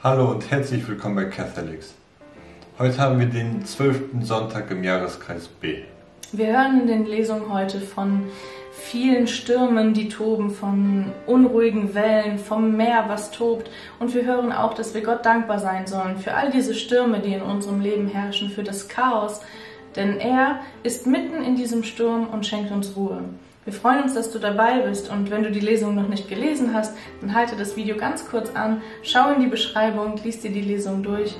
Hallo und herzlich willkommen bei Catholics. Heute haben wir den 12. Sonntag im Jahreskreis B. Wir hören in den Lesungen heute von vielen Stürmen, die toben, von unruhigen Wellen, vom Meer, was tobt. Und wir hören auch, dass wir Gott dankbar sein sollen für all diese Stürme, die in unserem Leben herrschen, für das Chaos. Denn er ist mitten in diesem Sturm und schenkt uns Ruhe. Wir freuen uns, dass du dabei bist und wenn du die Lesung noch nicht gelesen hast, dann halte das Video ganz kurz an, schau in die Beschreibung, lies dir die Lesung durch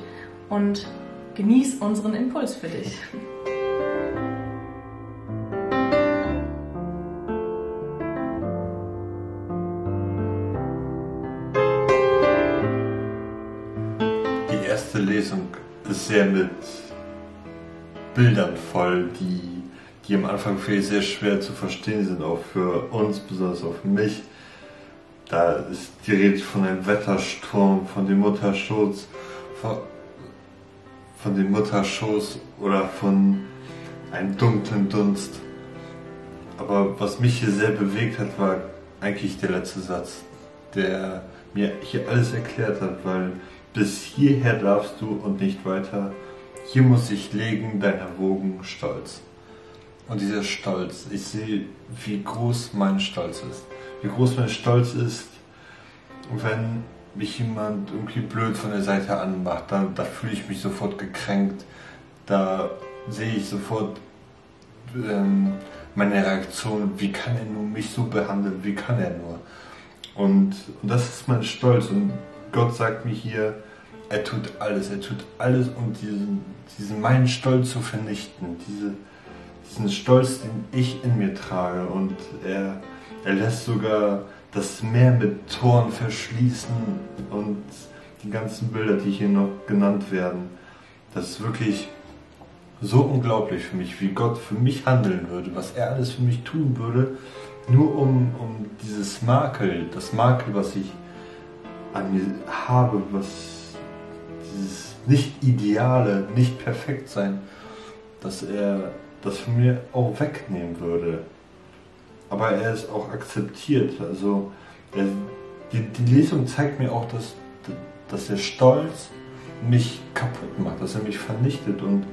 und genieß unseren Impuls für dich. Die erste Lesung ist sehr mit Bildern voll, die die am Anfang vielleicht sehr schwer zu verstehen sind, auch für uns, besonders für mich. Da ist die Rede von einem Wettersturm, von dem Mutterschoß, von, von dem Mutterschoß oder von einem dunklen Dunst. Aber was mich hier sehr bewegt hat, war eigentlich der letzte Satz, der mir hier alles erklärt hat, weil bis hierher darfst du und nicht weiter. Hier muss ich legen dein Wogen stolz. Und dieser Stolz, ich sehe, wie groß mein Stolz ist. Wie groß mein Stolz ist, wenn mich jemand irgendwie blöd von der Seite anmacht, da, da fühle ich mich sofort gekränkt. Da sehe ich sofort ähm, meine Reaktion, wie kann er nur mich so behandeln, wie kann er nur. Und, und das ist mein Stolz. Und Gott sagt mir hier, er tut alles, er tut alles, um diesen, diesen meinen Stolz zu vernichten. Diese, diesen Stolz, den ich in mir trage. Und er, er lässt sogar das Meer mit Toren verschließen und die ganzen Bilder, die hier noch genannt werden. Das ist wirklich so unglaublich für mich, wie Gott für mich handeln würde, was er alles für mich tun würde, nur um, um dieses Makel, das Makel, was ich an mir habe, was dieses nicht ideale, nicht perfekt sein, dass er das von mir auch wegnehmen würde. Aber er ist auch akzeptiert. Also er, die, die Lesung zeigt mir auch, dass, dass der Stolz mich kaputt macht, dass er mich vernichtet und,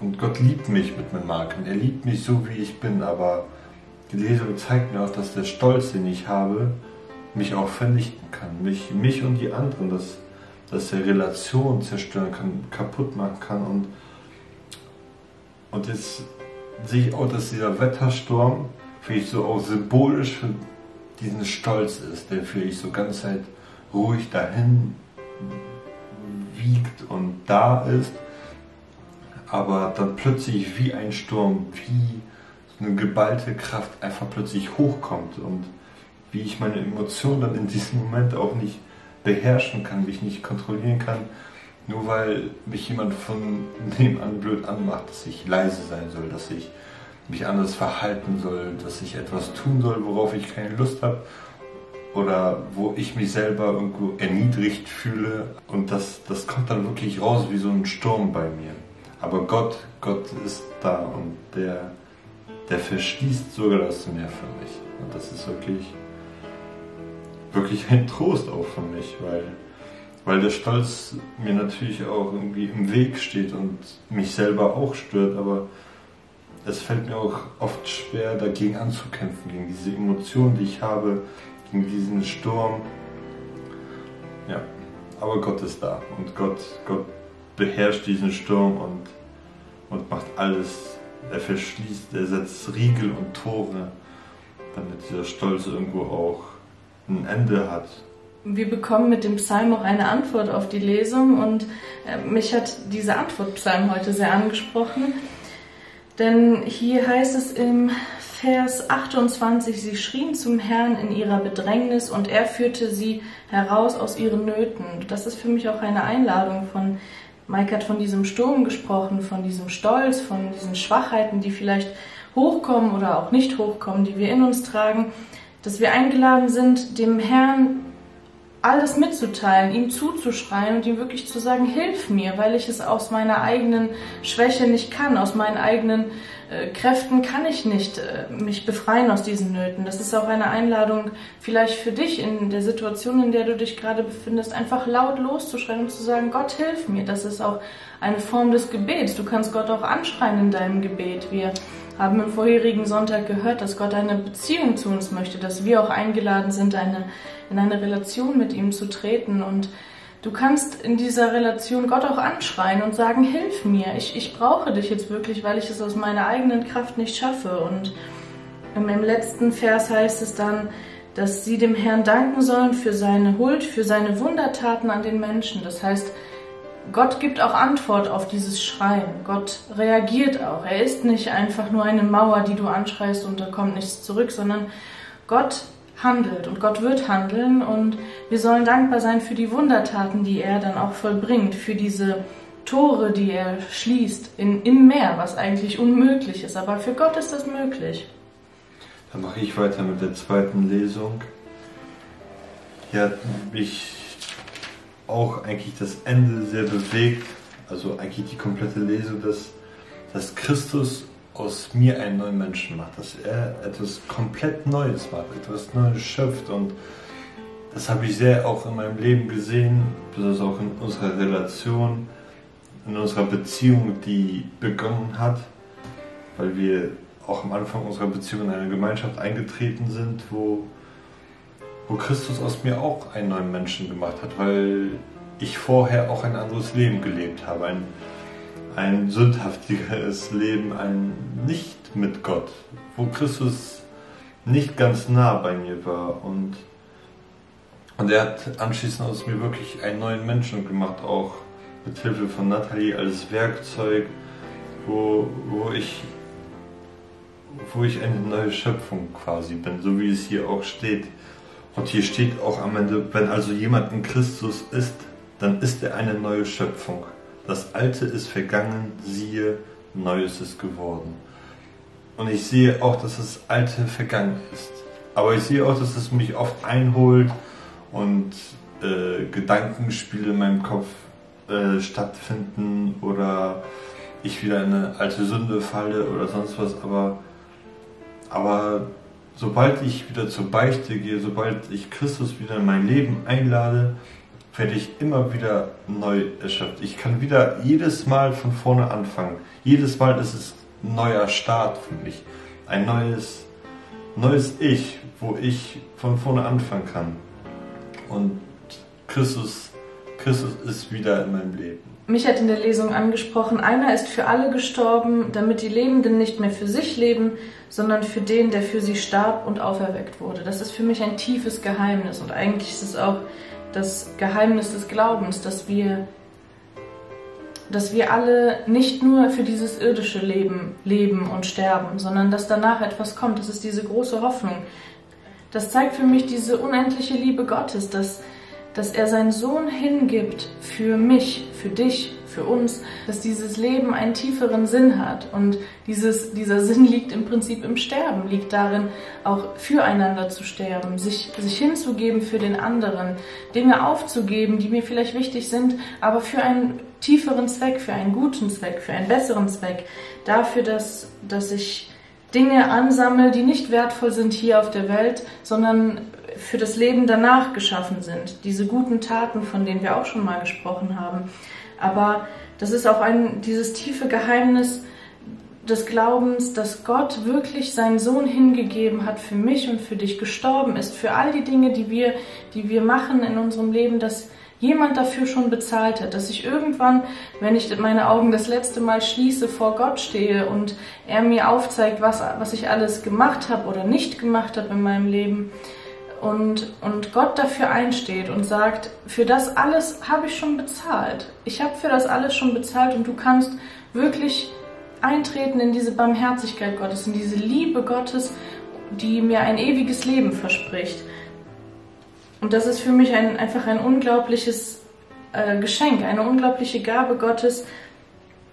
und Gott liebt mich mit meinen Marken. Er liebt mich so, wie ich bin, aber die Lesung zeigt mir auch, dass der Stolz, den ich habe, mich auch vernichten kann. Mich, mich und die anderen, dass, dass er Relationen zerstören kann, kaputt machen kann und und jetzt sehe ich auch, dass dieser Wettersturm vielleicht so auch symbolisch für diesen Stolz ist, der vielleicht so ganz Zeit ruhig dahin wiegt und da ist, aber dann plötzlich wie ein Sturm, wie so eine geballte Kraft einfach plötzlich hochkommt und wie ich meine Emotionen dann in diesem Moment auch nicht beherrschen kann, mich nicht kontrollieren kann nur weil mich jemand von nebenan blöd anmacht, dass ich leise sein soll, dass ich mich anders verhalten soll, dass ich etwas tun soll, worauf ich keine Lust habe oder wo ich mich selber irgendwo erniedrigt fühle und das, das kommt dann wirklich raus wie so ein Sturm bei mir. Aber Gott, Gott ist da und der, der verschließt sogar das Meer für mich. Und das ist wirklich, wirklich ein Trost auch für mich, weil weil der Stolz mir natürlich auch irgendwie im Weg steht und mich selber auch stört, aber es fällt mir auch oft schwer, dagegen anzukämpfen, gegen diese Emotionen, die ich habe, gegen diesen Sturm. Ja, aber Gott ist da und Gott, Gott beherrscht diesen Sturm und, und macht alles. Er verschließt, er setzt Riegel und Tore, damit dieser Stolz irgendwo auch ein Ende hat wir bekommen mit dem Psalm auch eine Antwort auf die Lesung und äh, mich hat dieser Antwortpsalm heute sehr angesprochen. Denn hier heißt es im Vers 28, sie schrien zum Herrn in ihrer Bedrängnis und er führte sie heraus aus ihren Nöten. Das ist für mich auch eine Einladung von, Mike hat von diesem Sturm gesprochen, von diesem Stolz, von diesen Schwachheiten, die vielleicht hochkommen oder auch nicht hochkommen, die wir in uns tragen, dass wir eingeladen sind, dem Herrn alles mitzuteilen, ihm zuzuschreien und ihm wirklich zu sagen, hilf mir, weil ich es aus meiner eigenen Schwäche nicht kann, aus meinen eigenen äh, Kräften kann ich nicht äh, mich befreien aus diesen Nöten. Das ist auch eine Einladung vielleicht für dich in der Situation, in der du dich gerade befindest, einfach laut loszuschreien und zu sagen, Gott hilf mir. Das ist auch eine Form des Gebets. Du kannst Gott auch anschreien in deinem Gebet. Wir haben im vorherigen Sonntag gehört, dass Gott eine Beziehung zu uns möchte, dass wir auch eingeladen sind, eine, in eine Relation mit ihm zu treten und Du kannst in dieser Relation Gott auch anschreien und sagen, hilf mir, ich, ich brauche dich jetzt wirklich, weil ich es aus meiner eigenen Kraft nicht schaffe. Und im letzten Vers heißt es dann, dass sie dem Herrn danken sollen für seine Huld, für seine Wundertaten an den Menschen. Das heißt, Gott gibt auch Antwort auf dieses Schreien. Gott reagiert auch. Er ist nicht einfach nur eine Mauer, die du anschreist und da kommt nichts zurück, sondern Gott handelt und Gott wird handeln und wir sollen dankbar sein für die Wundertaten, die er dann auch vollbringt, für diese Tore, die er schließt in, im Meer, was eigentlich unmöglich ist. Aber für Gott ist das möglich. Dann mache ich weiter mit der zweiten Lesung. Hier hat mich auch eigentlich das Ende sehr bewegt, also eigentlich die komplette Lesung, dass, dass Christus aus mir einen neuen Menschen macht, dass er etwas komplett Neues macht, etwas Neues schöpft. Und das habe ich sehr auch in meinem Leben gesehen, besonders auch in unserer Relation, in unserer Beziehung, die begonnen hat, weil wir auch am Anfang unserer Beziehung in eine Gemeinschaft eingetreten sind, wo, wo Christus aus mir auch einen neuen Menschen gemacht hat, weil ich vorher auch ein anderes Leben gelebt habe, ein, ein sündhaftiges Leben, ein nicht mit Gott, wo Christus nicht ganz nah bei mir war und, und er hat anschließend aus mir wirklich einen neuen Menschen gemacht, auch mit Hilfe von Nathalie als Werkzeug, wo, wo ich wo ich eine neue Schöpfung quasi bin, so wie es hier auch steht. Und hier steht auch am Ende, wenn also jemand in Christus ist, dann ist er eine neue Schöpfung. Das Alte ist vergangen, siehe, Neues ist geworden. Und ich sehe auch, dass das Alte vergangen ist. Aber ich sehe auch, dass es mich oft einholt und äh, Gedankenspiele in meinem Kopf äh, stattfinden oder ich wieder in eine alte Sünde falle oder sonst was. Aber, aber sobald ich wieder zur Beichte gehe, sobald ich Christus wieder in mein Leben einlade, werde ich immer wieder neu erschöpft. Ich kann wieder jedes Mal von vorne anfangen. Jedes Mal ist es ein neuer Start für mich. Ein neues, neues Ich, wo ich von vorne anfangen kann. Und Christus, Christus ist wieder in meinem Leben. Mich hat in der Lesung angesprochen, einer ist für alle gestorben, damit die Lebenden nicht mehr für sich leben, sondern für den, der für sie starb und auferweckt wurde. Das ist für mich ein tiefes Geheimnis und eigentlich ist es auch das Geheimnis des Glaubens, dass wir, dass wir alle nicht nur für dieses irdische Leben leben und sterben, sondern dass danach etwas kommt. Das ist diese große Hoffnung. Das zeigt für mich diese unendliche Liebe Gottes, dass, dass er seinen Sohn hingibt für mich, für dich, für uns, dass dieses Leben einen tieferen Sinn hat. Und dieses, dieser Sinn liegt im Prinzip im Sterben, liegt darin, auch füreinander zu sterben, sich, sich hinzugeben für den anderen, Dinge aufzugeben, die mir vielleicht wichtig sind, aber für einen tieferen Zweck, für einen guten Zweck, für einen besseren Zweck. Dafür, dass, dass ich Dinge ansammle, die nicht wertvoll sind hier auf der Welt, sondern für das Leben danach geschaffen sind. Diese guten Taten, von denen wir auch schon mal gesprochen haben. Aber das ist auch ein, dieses tiefe Geheimnis des Glaubens, dass Gott wirklich seinen Sohn hingegeben hat für mich und für dich, gestorben ist, für all die Dinge, die wir, die wir machen in unserem Leben, dass jemand dafür schon bezahlt hat, dass ich irgendwann, wenn ich meine Augen das letzte Mal schließe, vor Gott stehe und er mir aufzeigt, was, was ich alles gemacht habe oder nicht gemacht habe in meinem Leben, und, und Gott dafür einsteht und sagt, für das alles habe ich schon bezahlt. Ich habe für das alles schon bezahlt und du kannst wirklich eintreten in diese Barmherzigkeit Gottes, in diese Liebe Gottes, die mir ein ewiges Leben verspricht. Und das ist für mich ein, einfach ein unglaubliches äh, Geschenk, eine unglaubliche Gabe Gottes,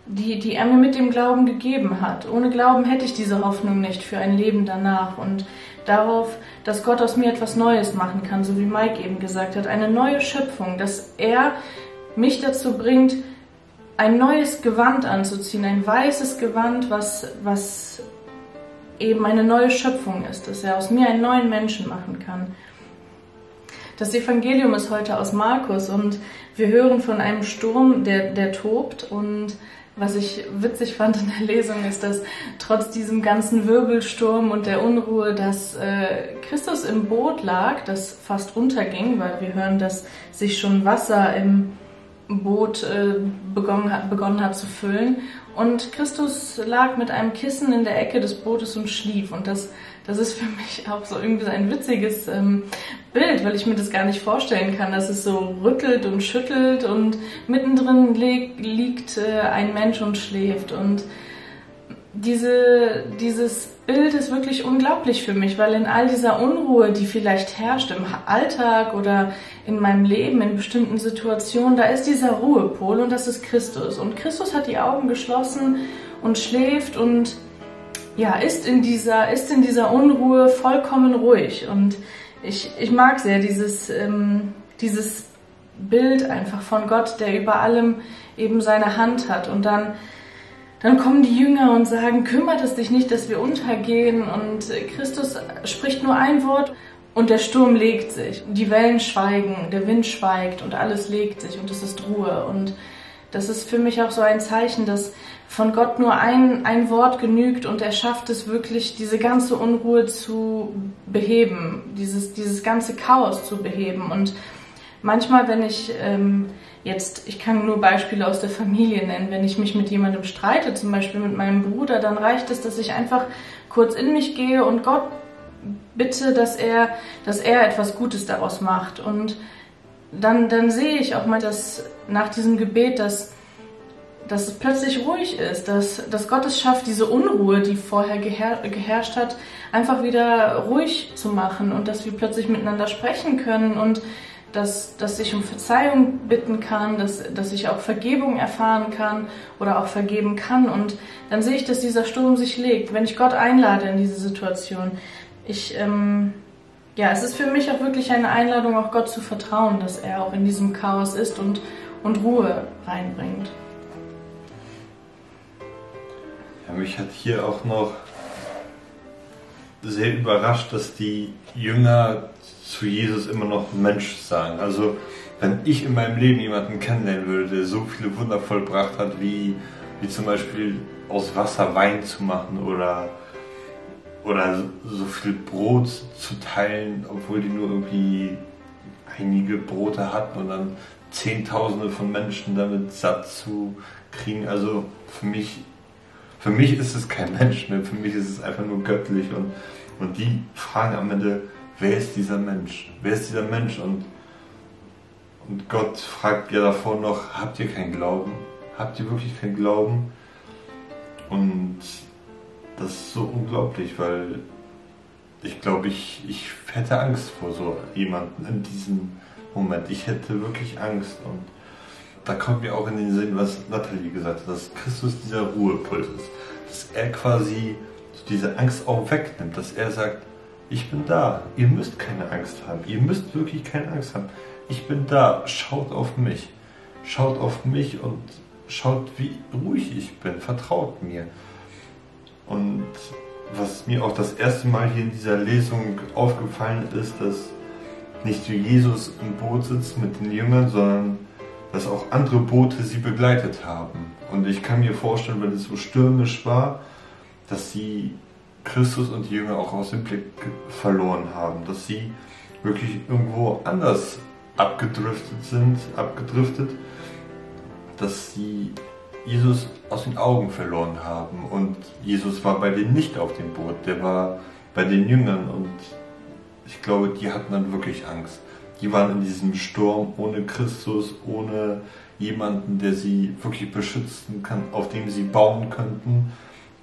die, die er mir mit dem Glauben gegeben hat. Ohne Glauben hätte ich diese Hoffnung nicht für ein Leben danach und darauf, dass Gott aus mir etwas Neues machen kann, so wie Mike eben gesagt hat, eine neue Schöpfung, dass er mich dazu bringt, ein neues Gewand anzuziehen, ein weißes Gewand, was, was eben eine neue Schöpfung ist, dass er aus mir einen neuen Menschen machen kann. Das Evangelium ist heute aus Markus und wir hören von einem Sturm, der, der tobt und was ich witzig fand in der Lesung ist, dass trotz diesem ganzen Wirbelsturm und der Unruhe, dass äh, Christus im Boot lag, das fast unterging, weil wir hören, dass sich schon Wasser im Boot äh, begonnen, hat, begonnen hat zu füllen. Und Christus lag mit einem Kissen in der Ecke des Bootes und schlief. Und das, das ist für mich auch so irgendwie so ein witziges ähm, Bild, weil ich mir das gar nicht vorstellen kann, dass es so rüttelt und schüttelt und mittendrin li liegt äh, ein Mensch und schläft. Und diese, dieses Bild ist wirklich unglaublich für mich, weil in all dieser Unruhe, die vielleicht herrscht im Alltag oder in meinem Leben, in bestimmten Situationen, da ist dieser Ruhepol und das ist Christus. Und Christus hat die Augen geschlossen und schläft und ja, ist in dieser, ist in dieser Unruhe vollkommen ruhig. Und ich, ich mag sehr dieses, ähm, dieses Bild einfach von Gott, der über allem eben seine Hand hat und dann dann kommen die Jünger und sagen, kümmert es dich nicht, dass wir untergehen. Und Christus spricht nur ein Wort und der Sturm legt sich. Die Wellen schweigen, der Wind schweigt und alles legt sich und es ist Ruhe. Und das ist für mich auch so ein Zeichen, dass von Gott nur ein, ein Wort genügt und er schafft es wirklich, diese ganze Unruhe zu beheben, dieses, dieses ganze Chaos zu beheben. Und manchmal, wenn ich ähm, Jetzt, ich kann nur Beispiele aus der Familie nennen. Wenn ich mich mit jemandem streite, zum Beispiel mit meinem Bruder, dann reicht es, dass ich einfach kurz in mich gehe und Gott bitte, dass er, dass er etwas Gutes daraus macht. Und dann, dann sehe ich auch mal, dass nach diesem Gebet, dass, dass es plötzlich ruhig ist, dass, dass Gott es schafft, diese Unruhe, die vorher geher, geherrscht hat, einfach wieder ruhig zu machen und dass wir plötzlich miteinander sprechen können und dass, dass ich um Verzeihung bitten kann, dass, dass ich auch Vergebung erfahren kann oder auch vergeben kann. Und dann sehe ich, dass dieser Sturm sich legt, wenn ich Gott einlade in diese Situation. Ich, ähm, ja, es ist für mich auch wirklich eine Einladung, auch Gott zu vertrauen, dass er auch in diesem Chaos ist und, und Ruhe reinbringt. Ja, mich hat hier auch noch sehr überrascht, dass die Jünger zu Jesus immer noch Mensch sagen. Also wenn ich in meinem Leben jemanden kennenlernen würde, der so viele Wunder vollbracht hat, wie, wie zum Beispiel aus Wasser Wein zu machen oder, oder so viel Brot zu teilen, obwohl die nur irgendwie einige Brote hatten und dann Zehntausende von Menschen damit satt zu kriegen. Also für mich, für mich ist es kein Mensch mehr, für mich ist es einfach nur göttlich und, und die fragen am Ende, wer ist dieser Mensch? Wer ist dieser Mensch? Und, und Gott fragt ja davor noch, habt ihr keinen Glauben? Habt ihr wirklich keinen Glauben? Und das ist so unglaublich, weil ich glaube, ich, ich hätte Angst vor so jemandem in diesem Moment. Ich hätte wirklich Angst. Und da kommt mir auch in den Sinn, was Nathalie gesagt hat, dass Christus dieser Ruhepuls ist. Dass er quasi diese Angst auch wegnimmt, dass er sagt, ich bin da. Ihr müsst keine Angst haben. Ihr müsst wirklich keine Angst haben. Ich bin da. Schaut auf mich. Schaut auf mich und schaut, wie ruhig ich bin. Vertraut mir. Und was mir auch das erste Mal hier in dieser Lesung aufgefallen ist, dass nicht nur Jesus im Boot sitzt mit den Jüngern, sondern dass auch andere Boote sie begleitet haben. Und ich kann mir vorstellen, wenn es so stürmisch war, dass sie Christus und die Jünger auch aus dem Blick verloren haben, dass sie wirklich irgendwo anders abgedriftet sind, abgedriftet, dass sie Jesus aus den Augen verloren haben. Und Jesus war bei denen nicht auf dem Boot, der war bei den Jüngern und ich glaube, die hatten dann wirklich Angst. Die waren in diesem Sturm ohne Christus, ohne jemanden, der sie wirklich beschützen kann, auf dem sie bauen könnten.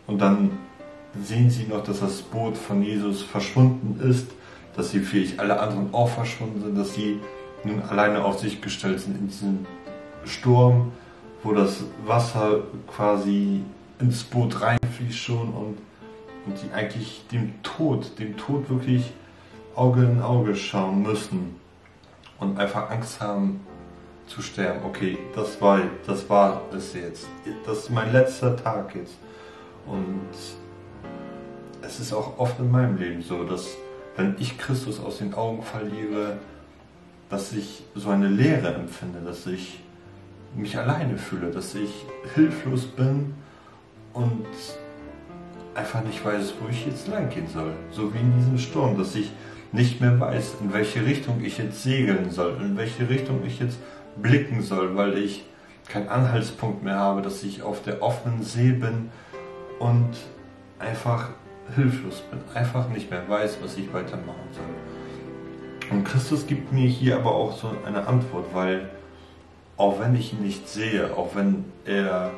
Und dann sehen sie noch, dass das Boot von Jesus verschwunden ist, dass sie vielleicht alle anderen auch verschwunden sind, dass sie nun alleine auf sich gestellt sind in diesem Sturm, wo das Wasser quasi ins Boot reinfließt schon und, und sie eigentlich dem Tod, dem Tod wirklich Auge in Auge schauen müssen und einfach Angst haben, zu sterben. Okay, das war, das war es jetzt. Das ist mein letzter Tag jetzt. Und es ist auch oft in meinem Leben so, dass wenn ich Christus aus den Augen verliere, dass ich so eine Leere empfinde, dass ich mich alleine fühle, dass ich hilflos bin und einfach nicht weiß, wo ich jetzt lang gehen soll. So wie in diesem Sturm, dass ich nicht mehr weiß, in welche Richtung ich jetzt segeln soll, in welche Richtung ich jetzt blicken soll, weil ich keinen Anhaltspunkt mehr habe, dass ich auf der offenen See bin und einfach hilflos bin, einfach nicht mehr weiß, was ich weitermachen soll. Und Christus gibt mir hier aber auch so eine Antwort, weil auch wenn ich ihn nicht sehe, auch wenn er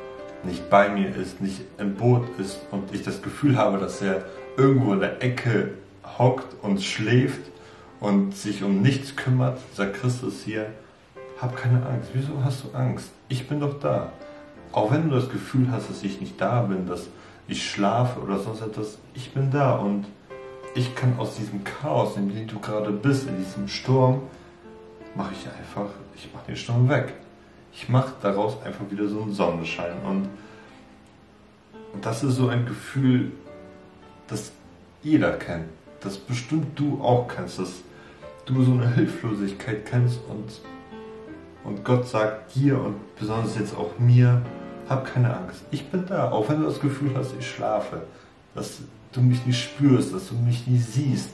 nicht bei mir ist, nicht im Boot ist und ich das Gefühl habe, dass er irgendwo in der Ecke hockt und schläft und sich um nichts kümmert, sagt Christus hier, hab keine Angst. Wieso hast du Angst? Ich bin doch da. Auch wenn du das Gefühl hast, dass ich nicht da bin, dass ich schlafe oder sonst etwas, ich bin da und ich kann aus diesem Chaos, in dem du gerade bist, in diesem Sturm, mache ich einfach, ich mache den Sturm weg. Ich mache daraus einfach wieder so einen Sonnenschein und, und das ist so ein Gefühl, das jeder kennt, das bestimmt du auch kennst, dass du so eine Hilflosigkeit kennst und und Gott sagt dir und besonders jetzt auch mir, hab keine Angst. Ich bin da, auch wenn du das Gefühl hast, ich schlafe, dass du mich nicht spürst, dass du mich nicht siehst.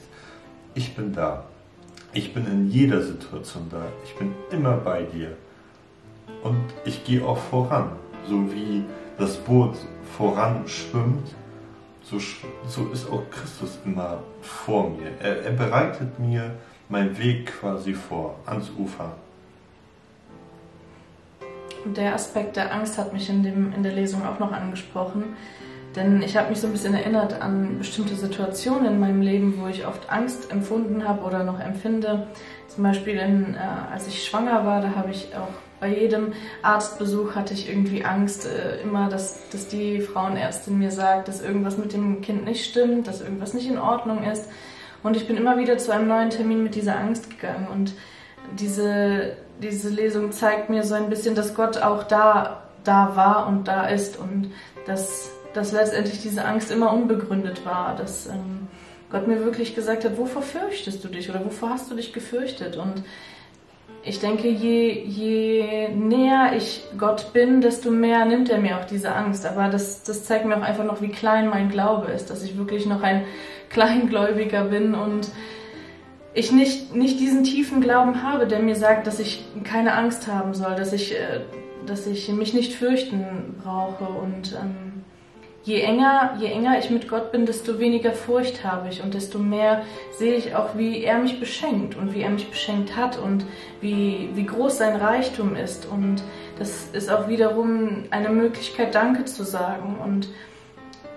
Ich bin da. Ich bin in jeder Situation da. Ich bin immer bei dir. Und ich gehe auch voran. So wie das Boot voran schwimmt, so, so ist auch Christus immer vor mir. Er, er bereitet mir meinen Weg quasi vor, ans Ufer. Und der Aspekt der Angst hat mich in, dem, in der Lesung auch noch angesprochen. Denn ich habe mich so ein bisschen erinnert an bestimmte Situationen in meinem Leben, wo ich oft Angst empfunden habe oder noch empfinde. Zum Beispiel, in, äh, als ich schwanger war, da habe ich auch bei jedem Arztbesuch hatte ich irgendwie Angst, äh, immer, dass, dass die Frauenärztin mir sagt, dass irgendwas mit dem Kind nicht stimmt, dass irgendwas nicht in Ordnung ist. Und ich bin immer wieder zu einem neuen Termin mit dieser Angst gegangen. Und diese, diese Lesung zeigt mir so ein bisschen, dass Gott auch da, da war und da ist und dass, dass letztendlich diese Angst immer unbegründet war, dass ähm, Gott mir wirklich gesagt hat, wovor fürchtest du dich oder wovor hast du dich gefürchtet? Und ich denke, je, je näher ich Gott bin, desto mehr nimmt er mir auch diese Angst. Aber das, das zeigt mir auch einfach noch, wie klein mein Glaube ist, dass ich wirklich noch ein Kleingläubiger bin und ich nicht, nicht diesen tiefen Glauben habe, der mir sagt, dass ich keine Angst haben soll, dass ich, äh, dass ich mich nicht fürchten brauche. Und ähm, je enger, je enger ich mit Gott bin, desto weniger Furcht habe ich und desto mehr sehe ich auch, wie er mich beschenkt und wie er mich beschenkt hat und wie, wie groß sein Reichtum ist. Und das ist auch wiederum eine Möglichkeit, Danke zu sagen und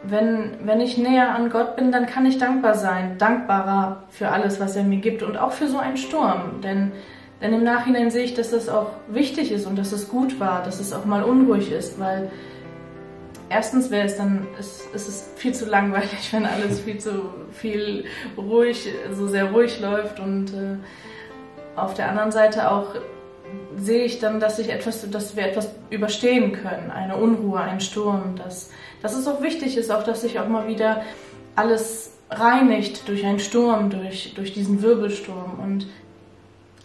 wenn, wenn ich näher an Gott bin, dann kann ich dankbar sein, dankbarer für alles, was er mir gibt und auch für so einen Sturm. Denn, denn im Nachhinein sehe ich, dass das auch wichtig ist und dass es gut war, dass es auch mal unruhig ist, weil erstens wäre es dann, es ist viel zu langweilig, wenn alles viel zu viel ruhig, so sehr ruhig läuft und äh, auf der anderen Seite auch sehe ich dann, dass ich etwas, dass wir etwas überstehen können, eine Unruhe, ein Sturm, dass dass es auch wichtig ist, auch dass sich auch mal wieder alles reinigt durch einen Sturm, durch, durch diesen Wirbelsturm. Und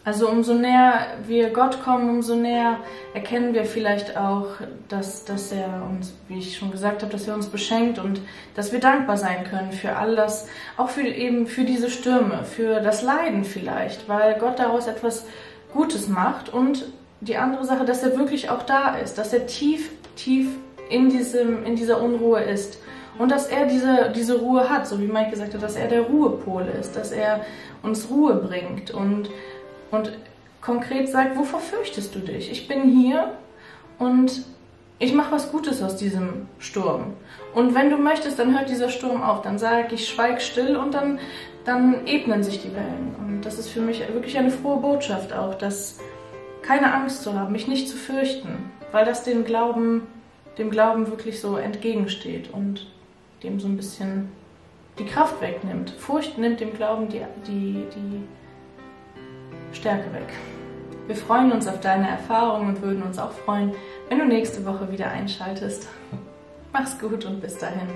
also umso näher wir Gott kommen, umso näher erkennen wir vielleicht auch, dass, dass er uns, wie ich schon gesagt habe, dass er uns beschenkt und dass wir dankbar sein können für all das, auch für eben für diese Stürme, für das Leiden vielleicht, weil Gott daraus etwas Gutes macht und die andere Sache, dass er wirklich auch da ist, dass er tief, tief in, diesem, in dieser Unruhe ist. Und dass er diese, diese Ruhe hat, so wie Mike gesagt hat, dass er der Ruhepol ist, dass er uns Ruhe bringt und, und konkret sagt, wovor fürchtest du dich? Ich bin hier und ich mache was Gutes aus diesem Sturm. Und wenn du möchtest, dann hört dieser Sturm auf. Dann sage ich, schweig still und dann, dann ebnen sich die Wellen. Und das ist für mich wirklich eine frohe Botschaft auch, dass keine Angst zu haben, mich nicht zu fürchten, weil das den Glauben dem Glauben wirklich so entgegensteht und dem so ein bisschen die Kraft wegnimmt. Furcht nimmt dem Glauben die, die, die Stärke weg. Wir freuen uns auf deine Erfahrungen und würden uns auch freuen, wenn du nächste Woche wieder einschaltest. Mach's gut und bis dahin.